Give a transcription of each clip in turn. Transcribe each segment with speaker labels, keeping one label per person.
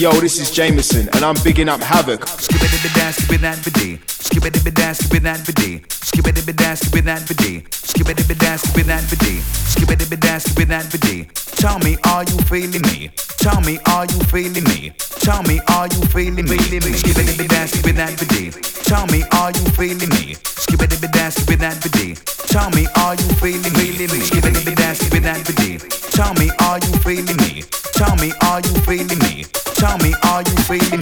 Speaker 1: Yo, this is Jameson, and I'm bigging up Havoc.
Speaker 2: Skip it, it, dance, skip it, Skip it, it, dance, skip it, Skip it, it, dance, skip it, Skip it, it, dance, skip it, Skip it, it, dance, skip it, Tell me, are you feeling me? Tell me, are you feeling me? Tell me, are you feeling me? Skip it, it, dance, skip it, that, Tell me, are you feeling me? Skip it, it, dance, skip it, that, Tell me, are you feeling me? Skip it, it, dance, skip it, that, Tell me, are you feeling me? Tell me, Tell me, are you feeling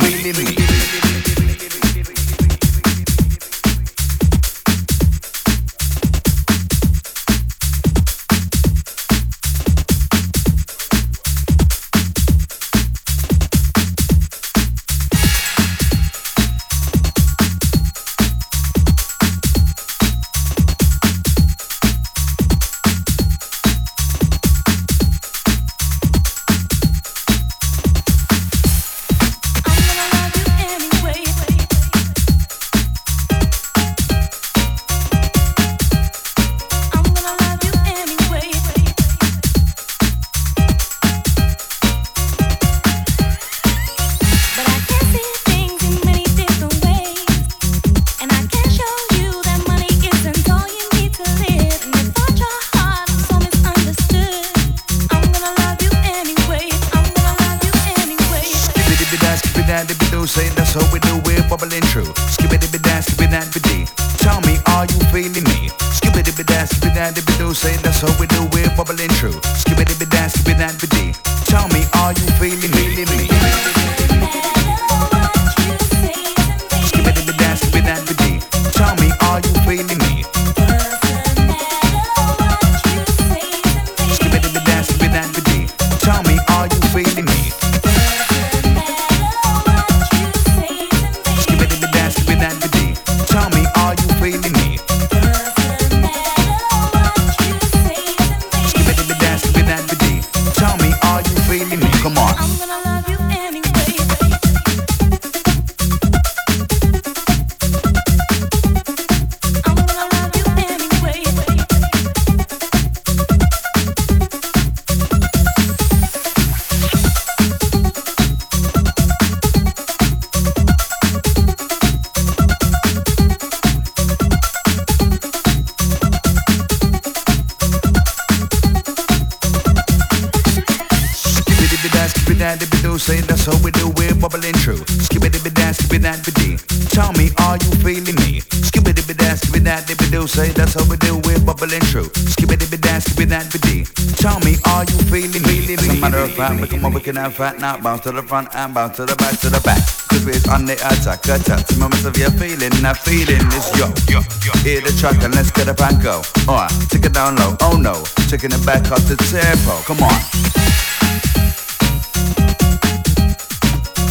Speaker 2: have fat now. Bounce to the front and bounce to the back to the back. Cause we're on the attack, attack. To moments of your feeling, that feeling is yo, yo. Hear the track and let's get up and go. Alright, take it down low, oh no. Taking it back up the tempo, come on.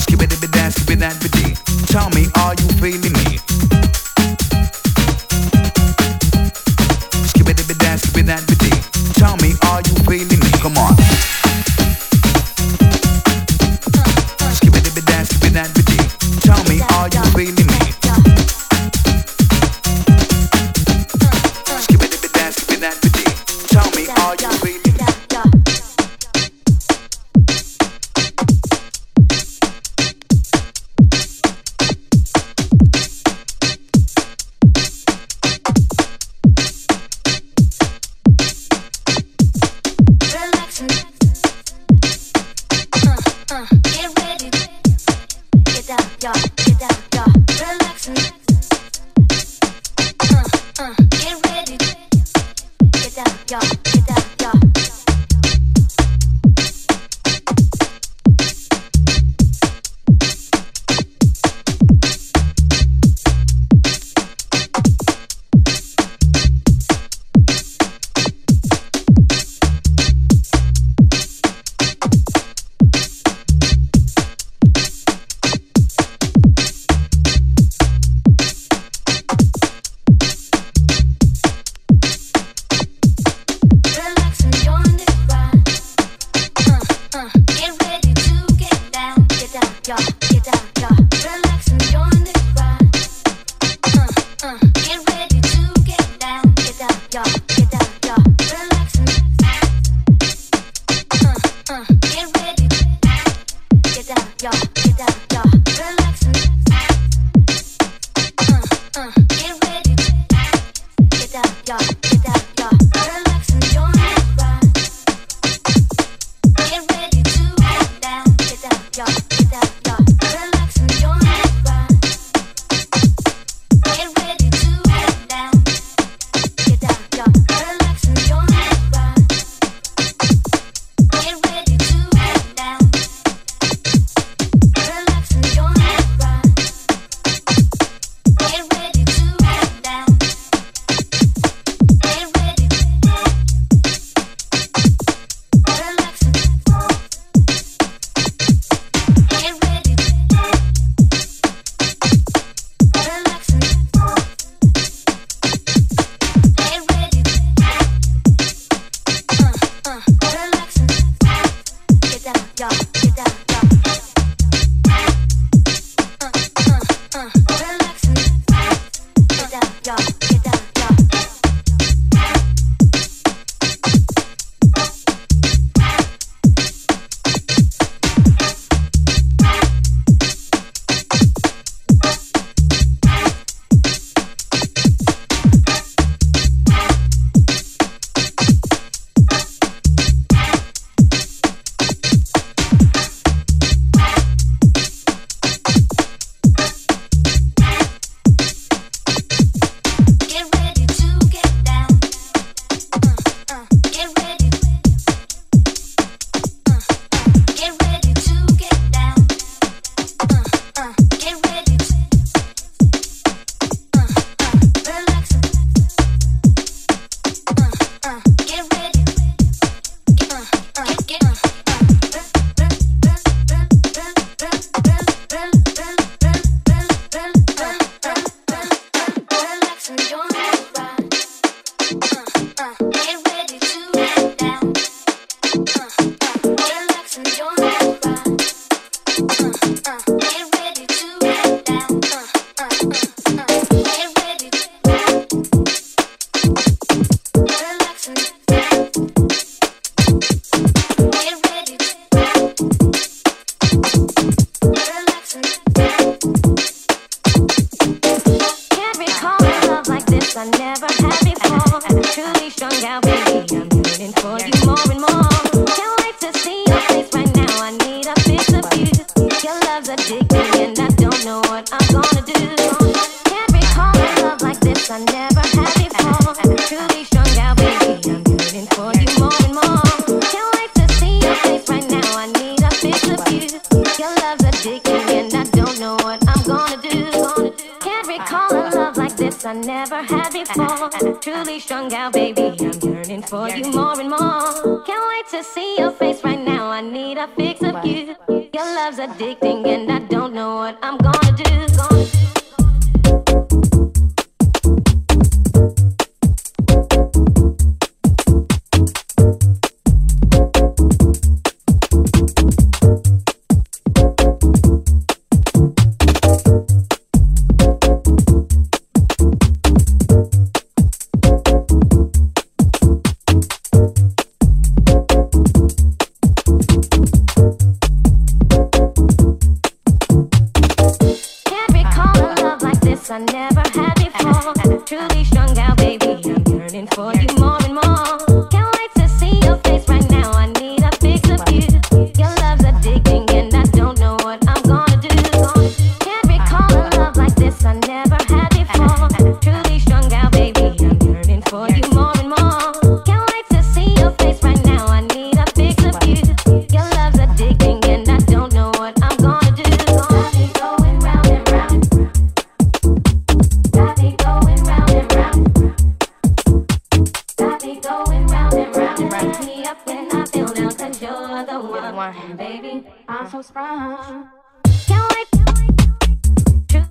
Speaker 2: Skip it, dance, skip it, that, Tell me,
Speaker 3: I never had before. I'm truly strung out, baby. I'm yearning for you more and more. Can't wait to see your face right now. I need a piece of you. Your love's addicting, and I don't know what I'm gonna do. Can't recall a love like this. I never had before. I'm truly strung out, baby. I'm yearning for you more and more. Can't wait to see your face right now. I need a piece of you. Your love's addicting, I never had before. Truly strung out, baby. I'm yearning for you more and more. Can't wait to see your face right now. I need a fix of you. Your love's addicting, and I don't know what I'm gonna do. Gonna do. Can't wait,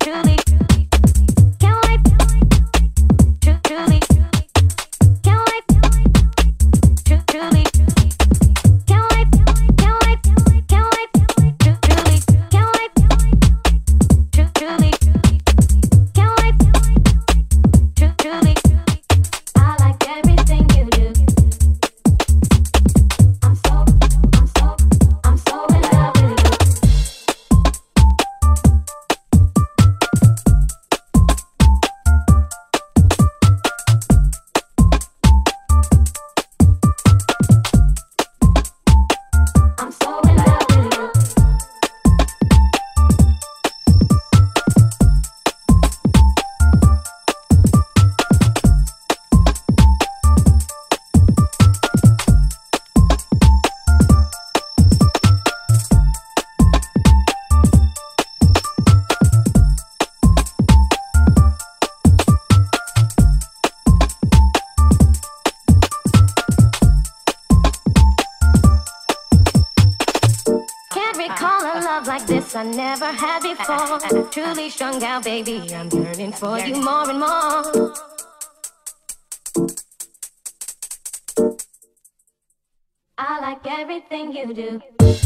Speaker 3: truly. strung out, baby. I'm yearning for you more and more. I like everything you do.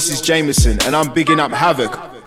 Speaker 1: This is Jameson, and I'm bigging up Havoc.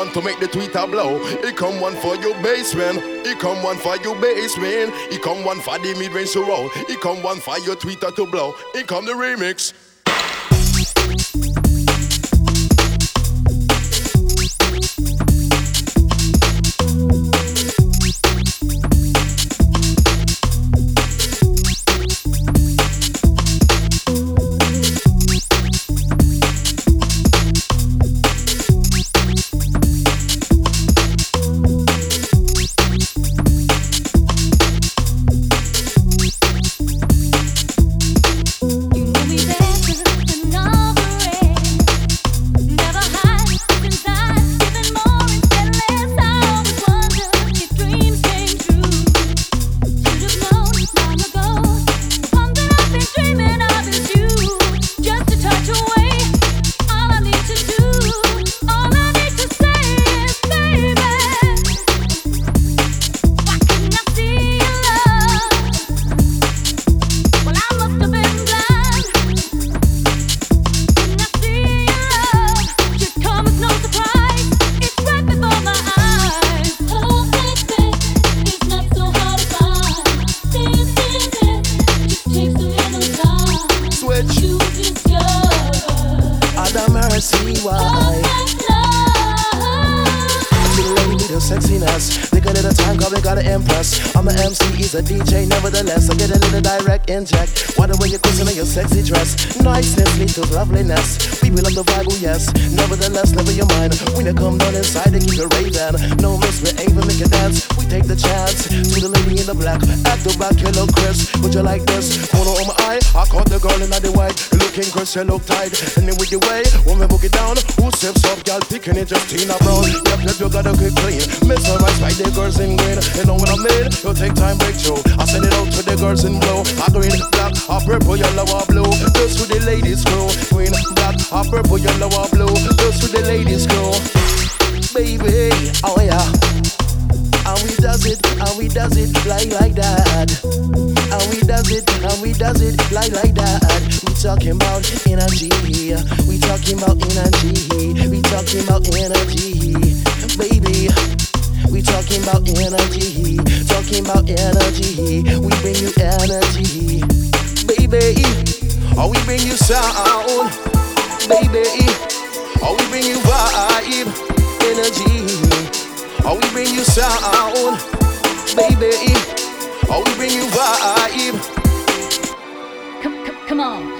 Speaker 1: One to make the tweeter blow. He come one for your basement. He come one for your basement. He come one for the mid-range to roll. He come one for your tweeter to blow. He come the remix. She look tight. And then with the way, when we book it down, who steps up, girl, picking it, just Tina Brown. Yep, yep, you gotta get clean. Mesmerize by the girls in green. You know what I mean? You take time, break through. I send it out to the girls in blue. A green, black, a purple, yellow, or blue. Just to the ladies crew. Green, black, a purple, yellow, or blue. Just to the ladies crew. Baby, oh yeah. And we does it, and we does it like like that. And we does it, and we does it like like that We talking about energy. We talking about energy. We talking about energy, baby. We talking about energy. Talking about energy. We bring you energy, baby. Or we bring you sound, baby. Or we bring you vibe, energy. Or we bring you sound, baby. Or we bring you vibe.
Speaker 4: Come, come, come on.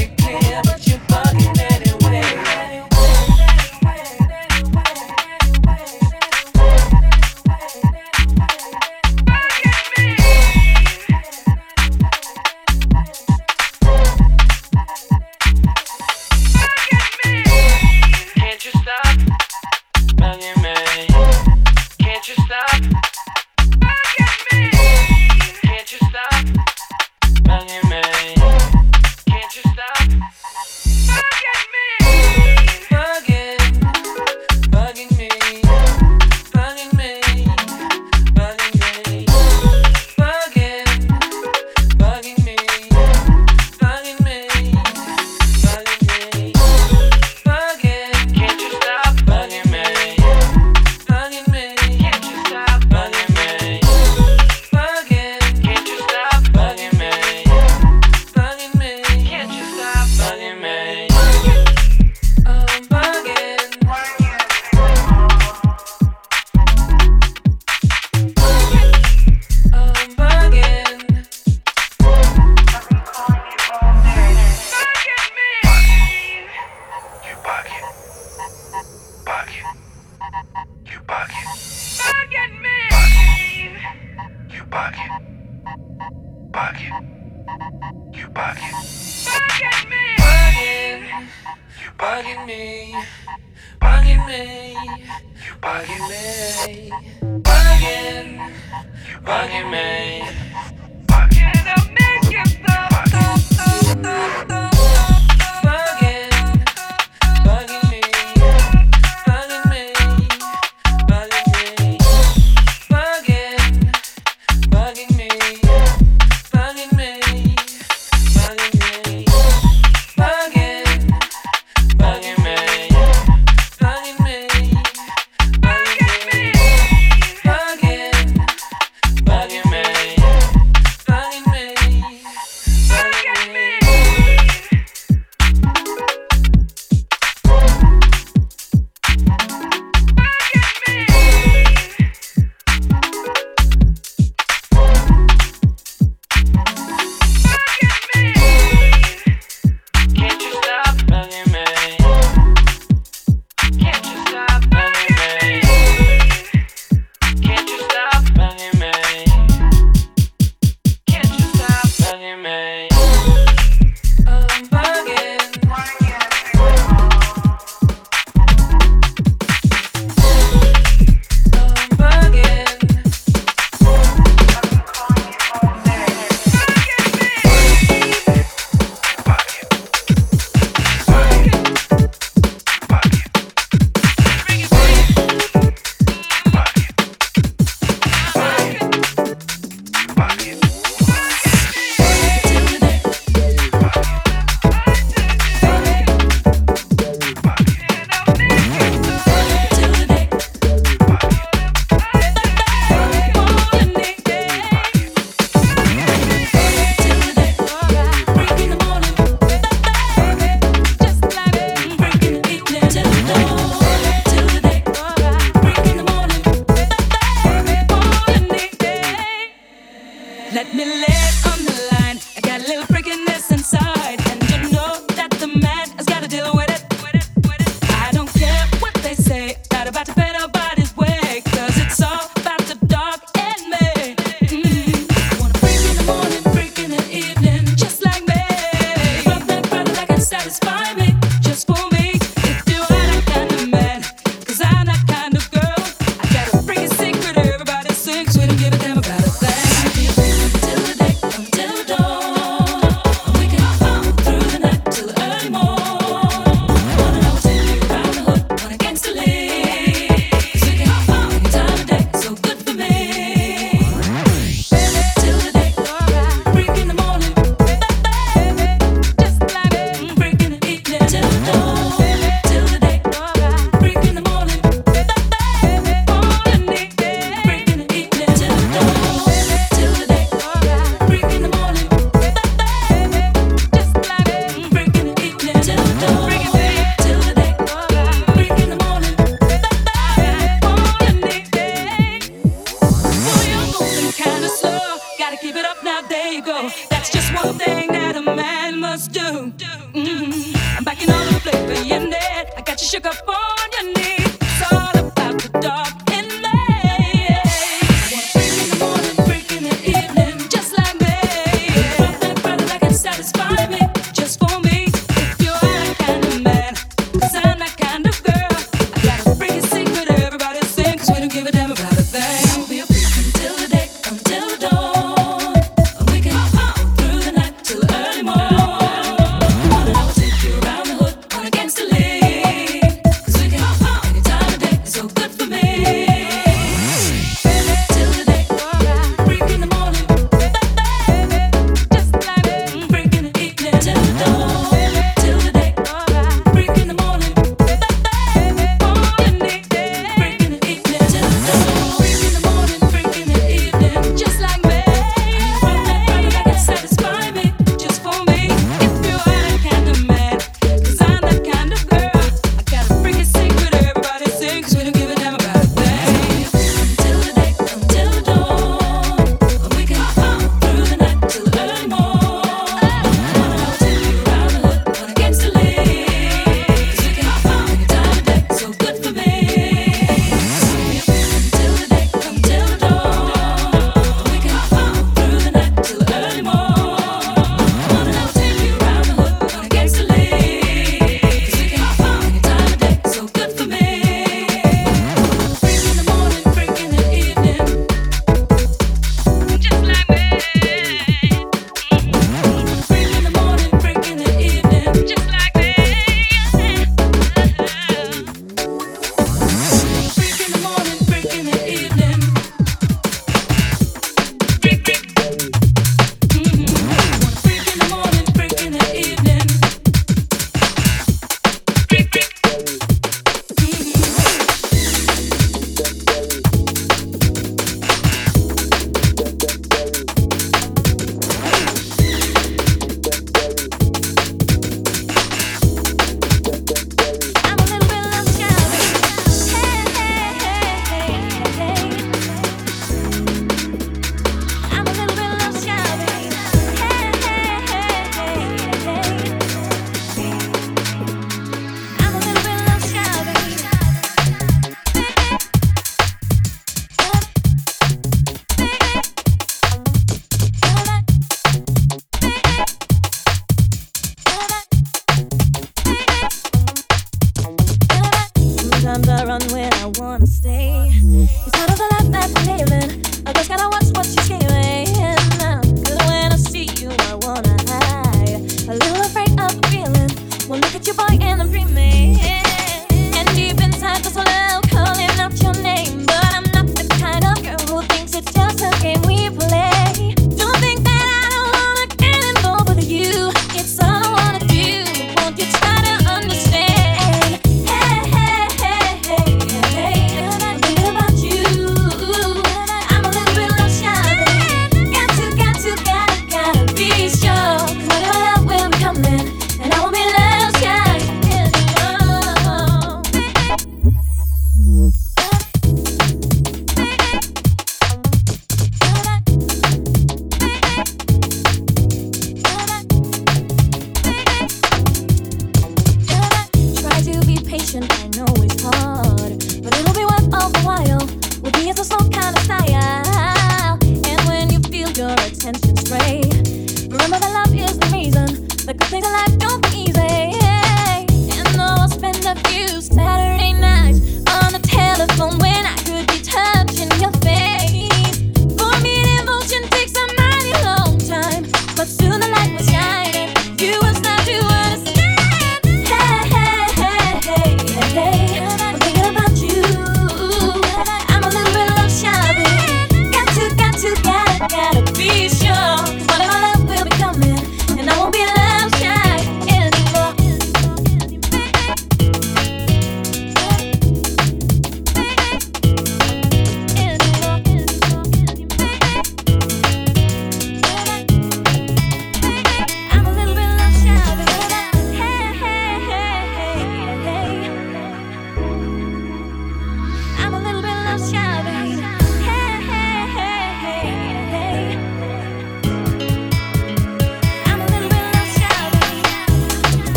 Speaker 5: it but you're bugging anyway.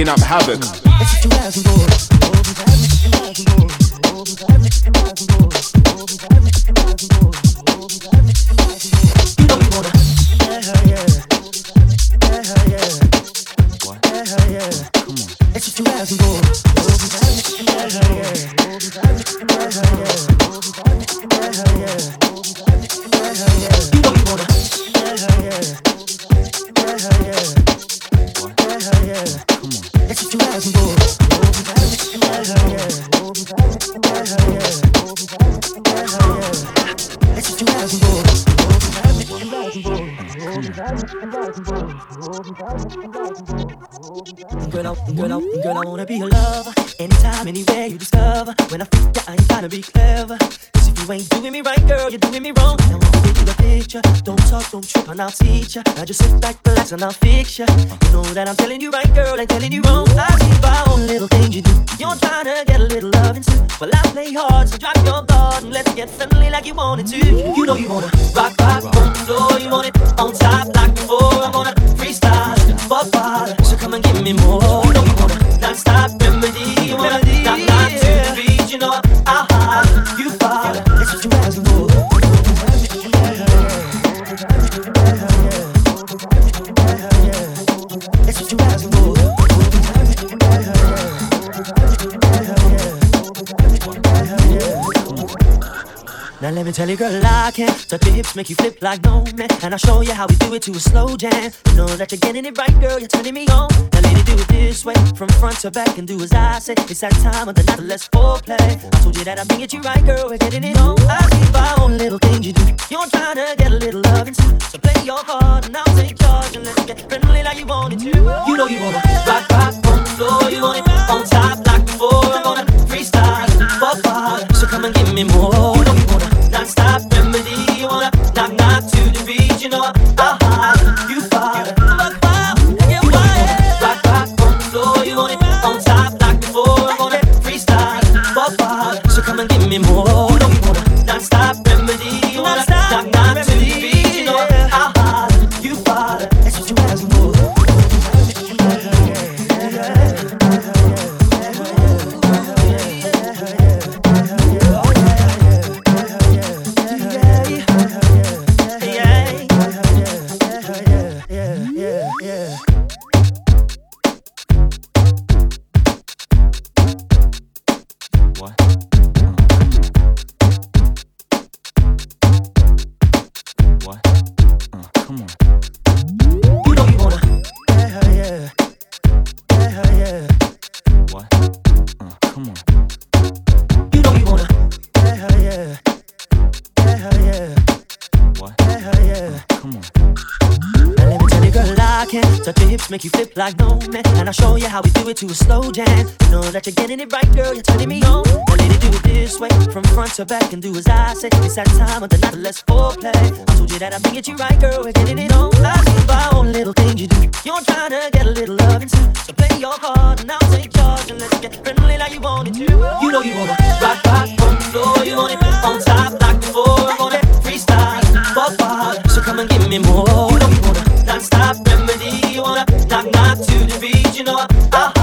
Speaker 1: Bigging up Havoc.
Speaker 6: So hips, make you flip like no man. And I'll show you how we do it to a slow jam. You know that you're getting it right, girl, you're turning me on. Now lady, do it this way, from front to back, and do as I say. It's that time of the night, let's foreplay. I told you that bring it you right, girl, we're getting it on. I see by all little things you do. You're trying to get a little love and So play your part, and I'll take charge, and let's get friendly like you want it to. You know you wanna rock, rock on the floor, you want it on top like before. I'm gonna freestyle, fuck so come and give me more. You know you wanna non-stop remedy. You wanna knock knock to the beat. You know uh-huh, you fire. What? Yeah. Come on. Now let me tell you, girl, I can touch your hips, make you flip like no man. And I'll show you how we do it to a slow jam. You know that you're getting it right, girl, you're turning me on. Now lady, do it this way, from front to back, and do as I say. It's that time of the night, let's foreplay. I told you that bring it you right, girl, we're getting it on. I see by all little things you do. You're trying to get a little love and too. So play your part, and I'll take charge, and let's get friendly like you want it to. You know you wanna rock, rock on the floor, you want it on top like before. I'm gonna freestyle, fuck hard, so come and give me more. You know you wanna non-stop remedy. You wanna knock knock to the beat. You know I,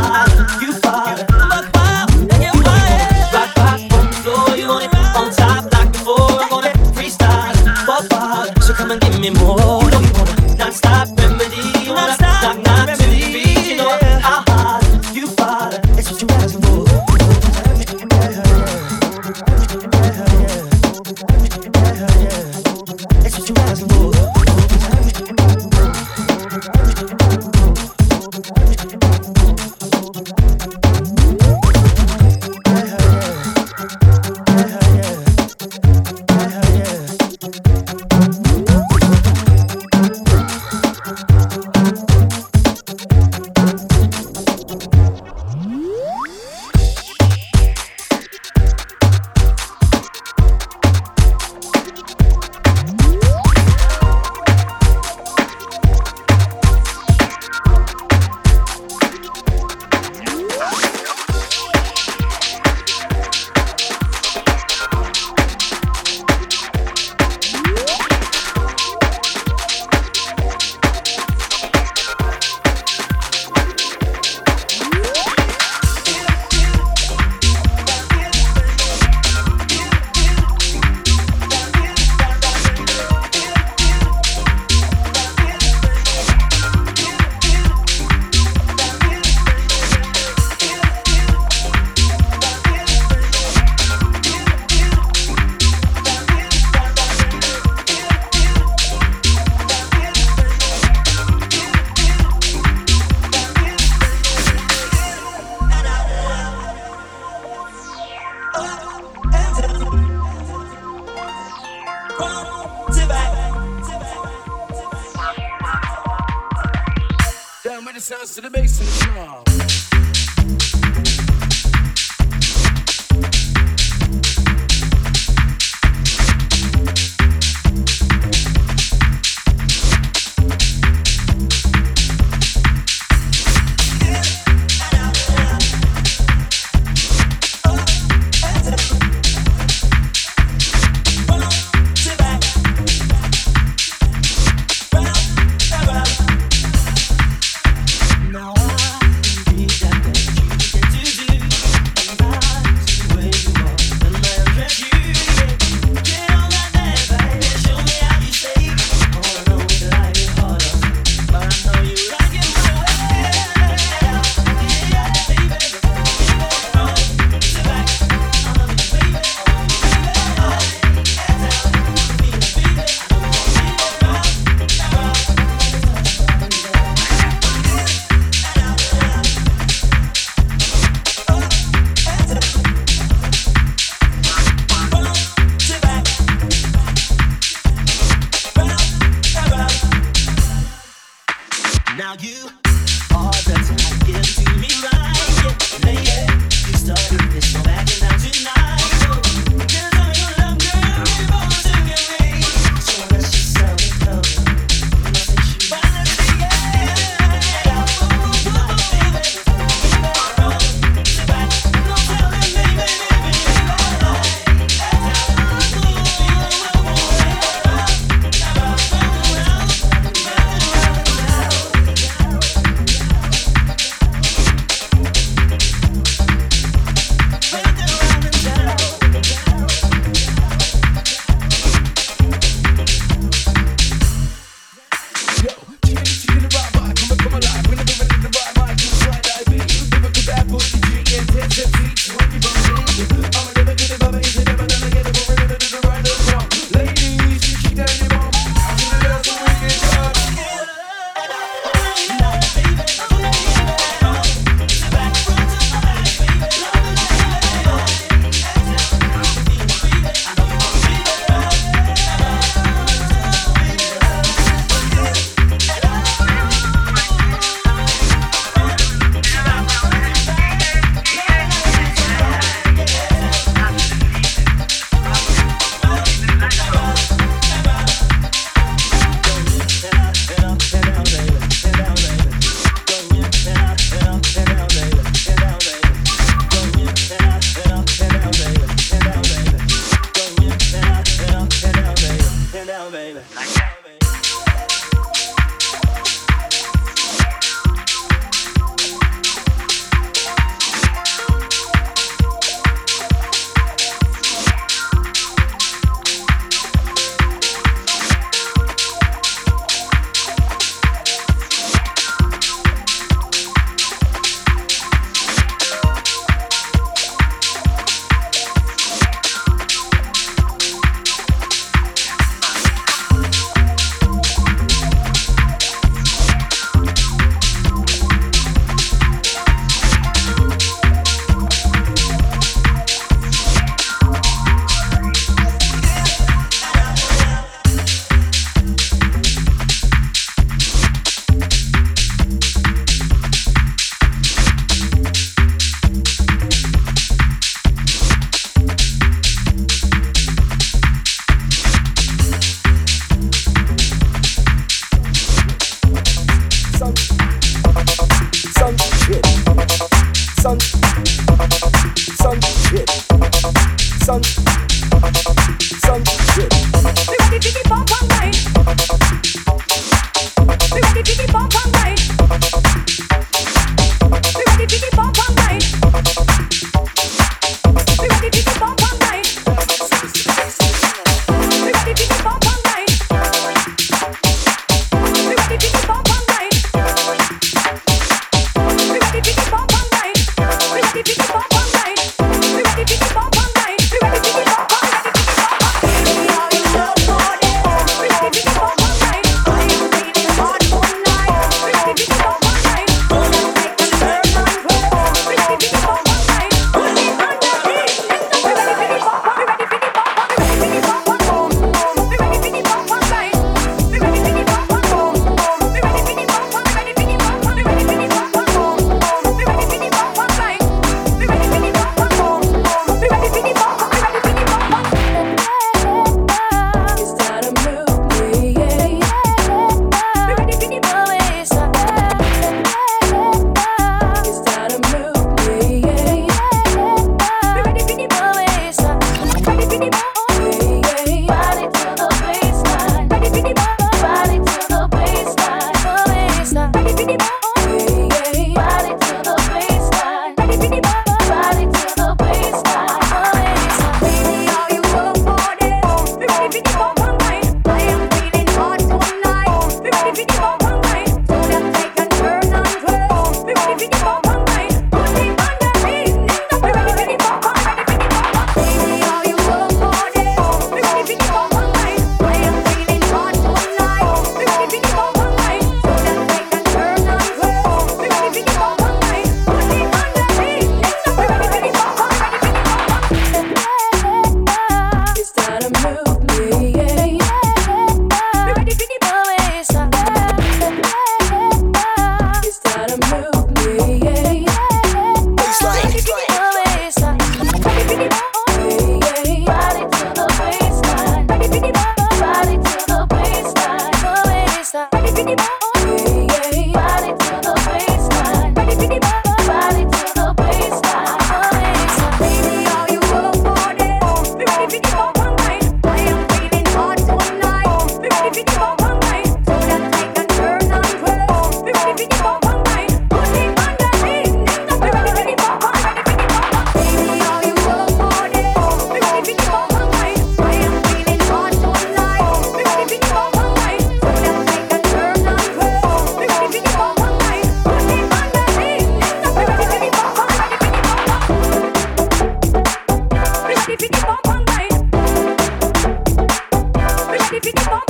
Speaker 4: Ready for the